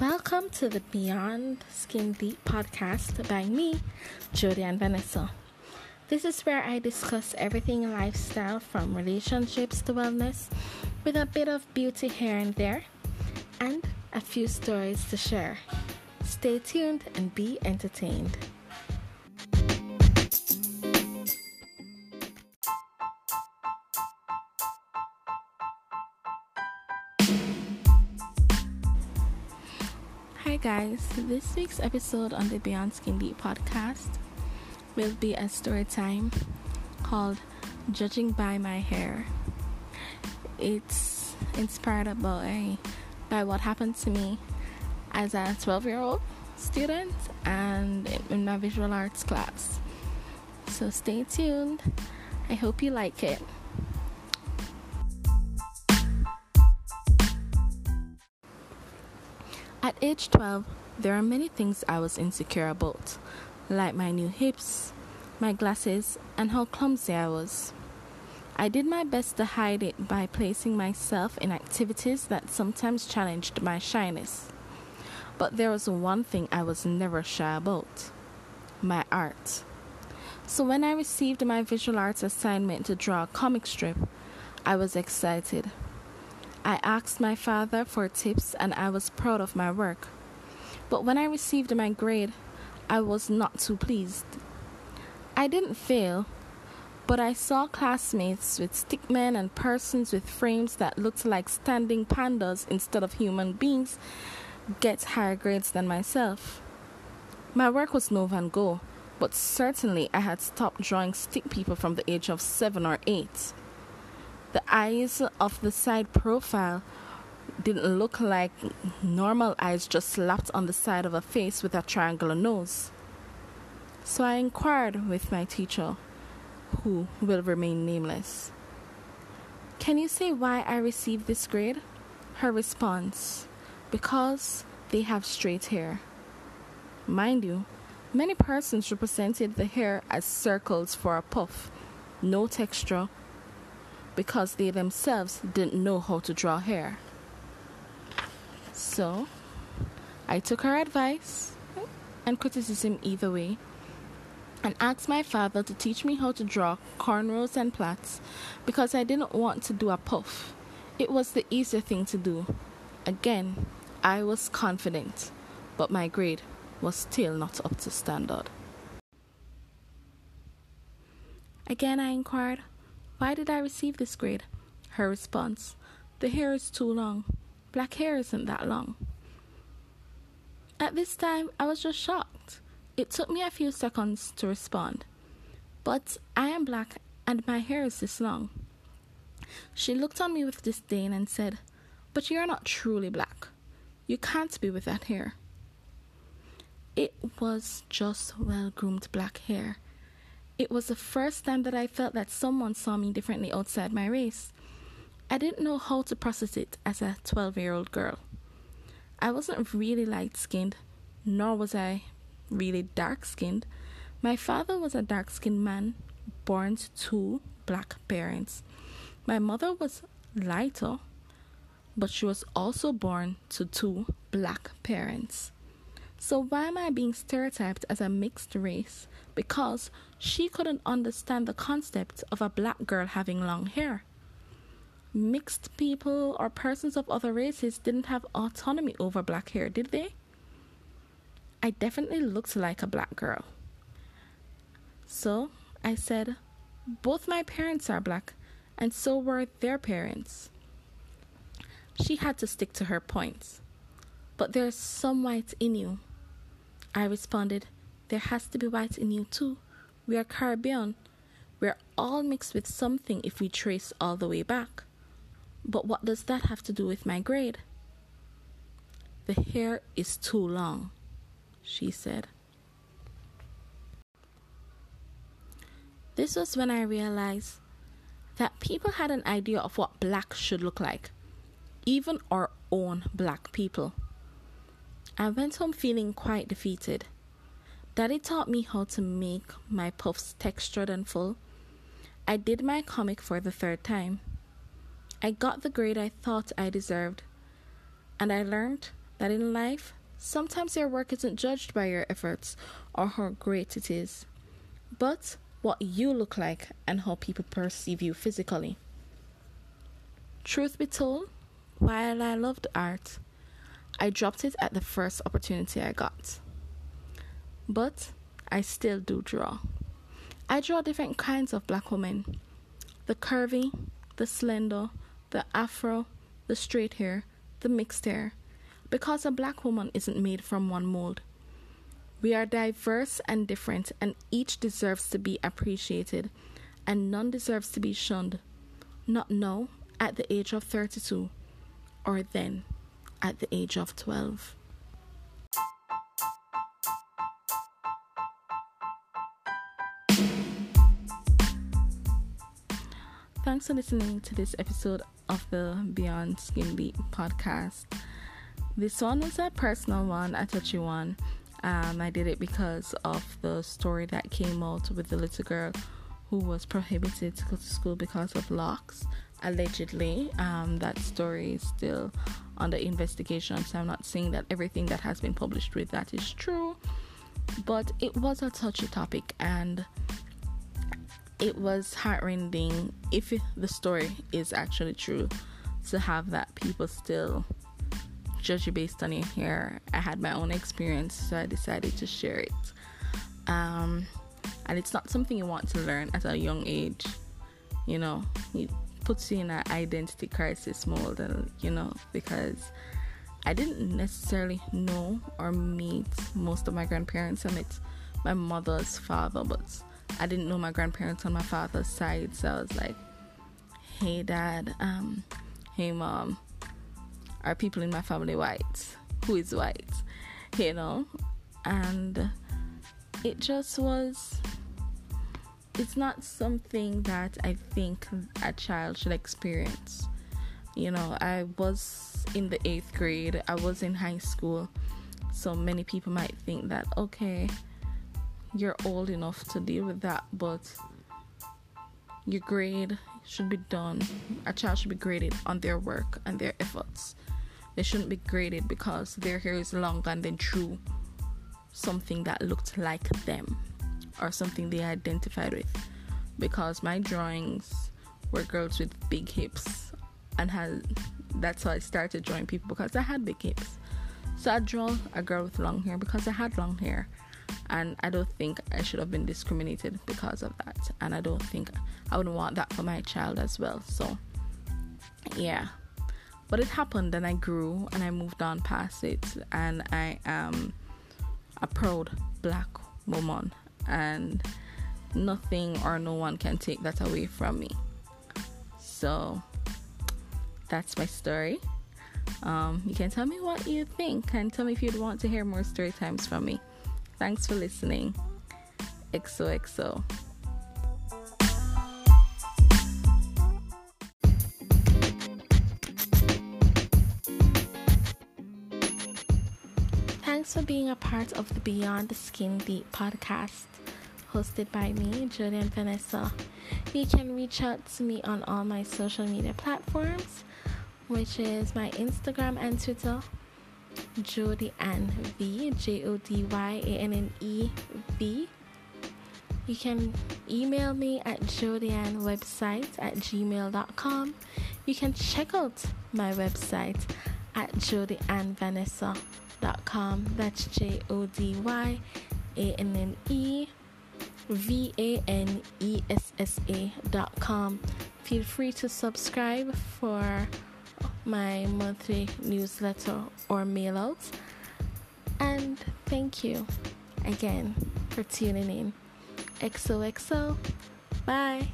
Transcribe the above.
Welcome to the Beyond Skin Deep podcast by me, and Vanessa. This is where I discuss everything in lifestyle from relationships to wellness with a bit of beauty here and there and a few stories to share. Stay tuned and be entertained. Guys, this week's episode on the Beyond Skin Deep podcast will be a story time called Judging by My Hair. It's inspired by, eh, by what happened to me as a 12 year old student and in my visual arts class. So stay tuned. I hope you like it. At age 12, there are many things I was insecure about, like my new hips, my glasses, and how clumsy I was. I did my best to hide it by placing myself in activities that sometimes challenged my shyness. But there was one thing I was never shy about my art. So when I received my visual arts assignment to draw a comic strip, I was excited. I asked my father for tips and I was proud of my work. But when I received my grade, I was not too pleased. I didn't fail, but I saw classmates with stickmen and persons with frames that looked like standing pandas instead of human beings get higher grades than myself. My work was no Van Gogh, but certainly I had stopped drawing stick people from the age of seven or eight. The eyes of the side profile didn't look like normal eyes just slapped on the side of a face with a triangular nose. So I inquired with my teacher, who will remain nameless. Can you say why I received this grade? Her response because they have straight hair. Mind you, many persons represented the hair as circles for a puff, no texture, because they themselves didn't know how to draw hair. So, I took her advice and criticism either way and asked my father to teach me how to draw cornrows and plaits because I didn't want to do a puff. It was the easier thing to do. Again, I was confident, but my grade was still not up to standard. Again, I inquired, Why did I receive this grade? Her response, The hair is too long. Black hair isn't that long. At this time, I was just shocked. It took me a few seconds to respond. But I am black and my hair is this long. She looked on me with disdain and said, But you're not truly black. You can't be with that hair. It was just well groomed black hair. It was the first time that I felt that someone saw me differently outside my race. I didn't know how to process it as a 12 year old girl. I wasn't really light skinned, nor was I really dark skinned. My father was a dark skinned man born to two black parents. My mother was lighter, but she was also born to two black parents. So, why am I being stereotyped as a mixed race? Because she couldn't understand the concept of a black girl having long hair. Mixed people or persons of other races didn't have autonomy over black hair, did they? I definitely looked like a black girl. So I said, Both my parents are black, and so were their parents. She had to stick to her points. But there's some white in you. I responded, There has to be white in you too. We are Caribbean. We're all mixed with something if we trace all the way back. But what does that have to do with my grade? The hair is too long, she said. This was when I realized that people had an idea of what black should look like, even our own black people. I went home feeling quite defeated. Daddy taught me how to make my puffs textured and full. I did my comic for the third time. I got the grade I thought I deserved, and I learned that in life, sometimes your work isn't judged by your efforts or how great it is, but what you look like and how people perceive you physically. Truth be told, while I loved art, I dropped it at the first opportunity I got. But I still do draw. I draw different kinds of black women the curvy, the slender, the afro, the straight hair, the mixed hair, because a black woman isn't made from one mold. We are diverse and different, and each deserves to be appreciated, and none deserves to be shunned. Not now, at the age of 32, or then, at the age of 12. Thanks for listening to this episode of the Beyond Skin Deep podcast. This one was a personal one, a touchy one. Um, I did it because of the story that came out with the little girl who was prohibited to go to school because of locks. Allegedly, um, that story is still under investigation, so I'm not saying that everything that has been published with that is true, but it was a touchy topic and it was heartrending if the story is actually true to have that people still judge you based on your hair. I had my own experience, so I decided to share it. Um, and it's not something you want to learn at a young age. You know, it puts you in an identity crisis mode, and you know, because I didn't necessarily know or meet most of my grandparents. I met my mother's father, but I didn't know my grandparents on my father's side, so I was like, "Hey, dad. Um, hey, mom. Are people in my family white? Who is white? You know?" And it just was. It's not something that I think a child should experience. You know, I was in the eighth grade. I was in high school, so many people might think that okay you're old enough to deal with that, but your grade should be done. A child should be graded on their work and their efforts. They shouldn't be graded because their hair is long and then drew something that looked like them or something they identified with. Because my drawings were girls with big hips and had that's how I started drawing people because I had big hips. So I draw a girl with long hair because I had long hair and I don't think I should have been discriminated because of that. And I don't think I wouldn't want that for my child as well. So, yeah. But it happened and I grew and I moved on past it. And I am a proud black woman. And nothing or no one can take that away from me. So, that's my story. Um, you can tell me what you think and tell me if you'd want to hear more story times from me. Thanks for listening. XOXO. Thanks for being a part of the Beyond the Skin Deep podcast, hosted by me, Jodyanne Vanessa. You can reach out to me on all my social media platforms, which is my Instagram and Twitter Jody Ann V, J O D Y A N N E V. You can email me at website at gmail.com. You can check out my website at jodyannevanessa.com. That's J O D Y A N N E V A N E S S A.com. Feel free to subscribe for my monthly newsletter or mail out. And thank you again for tuning in. XOXO. Bye.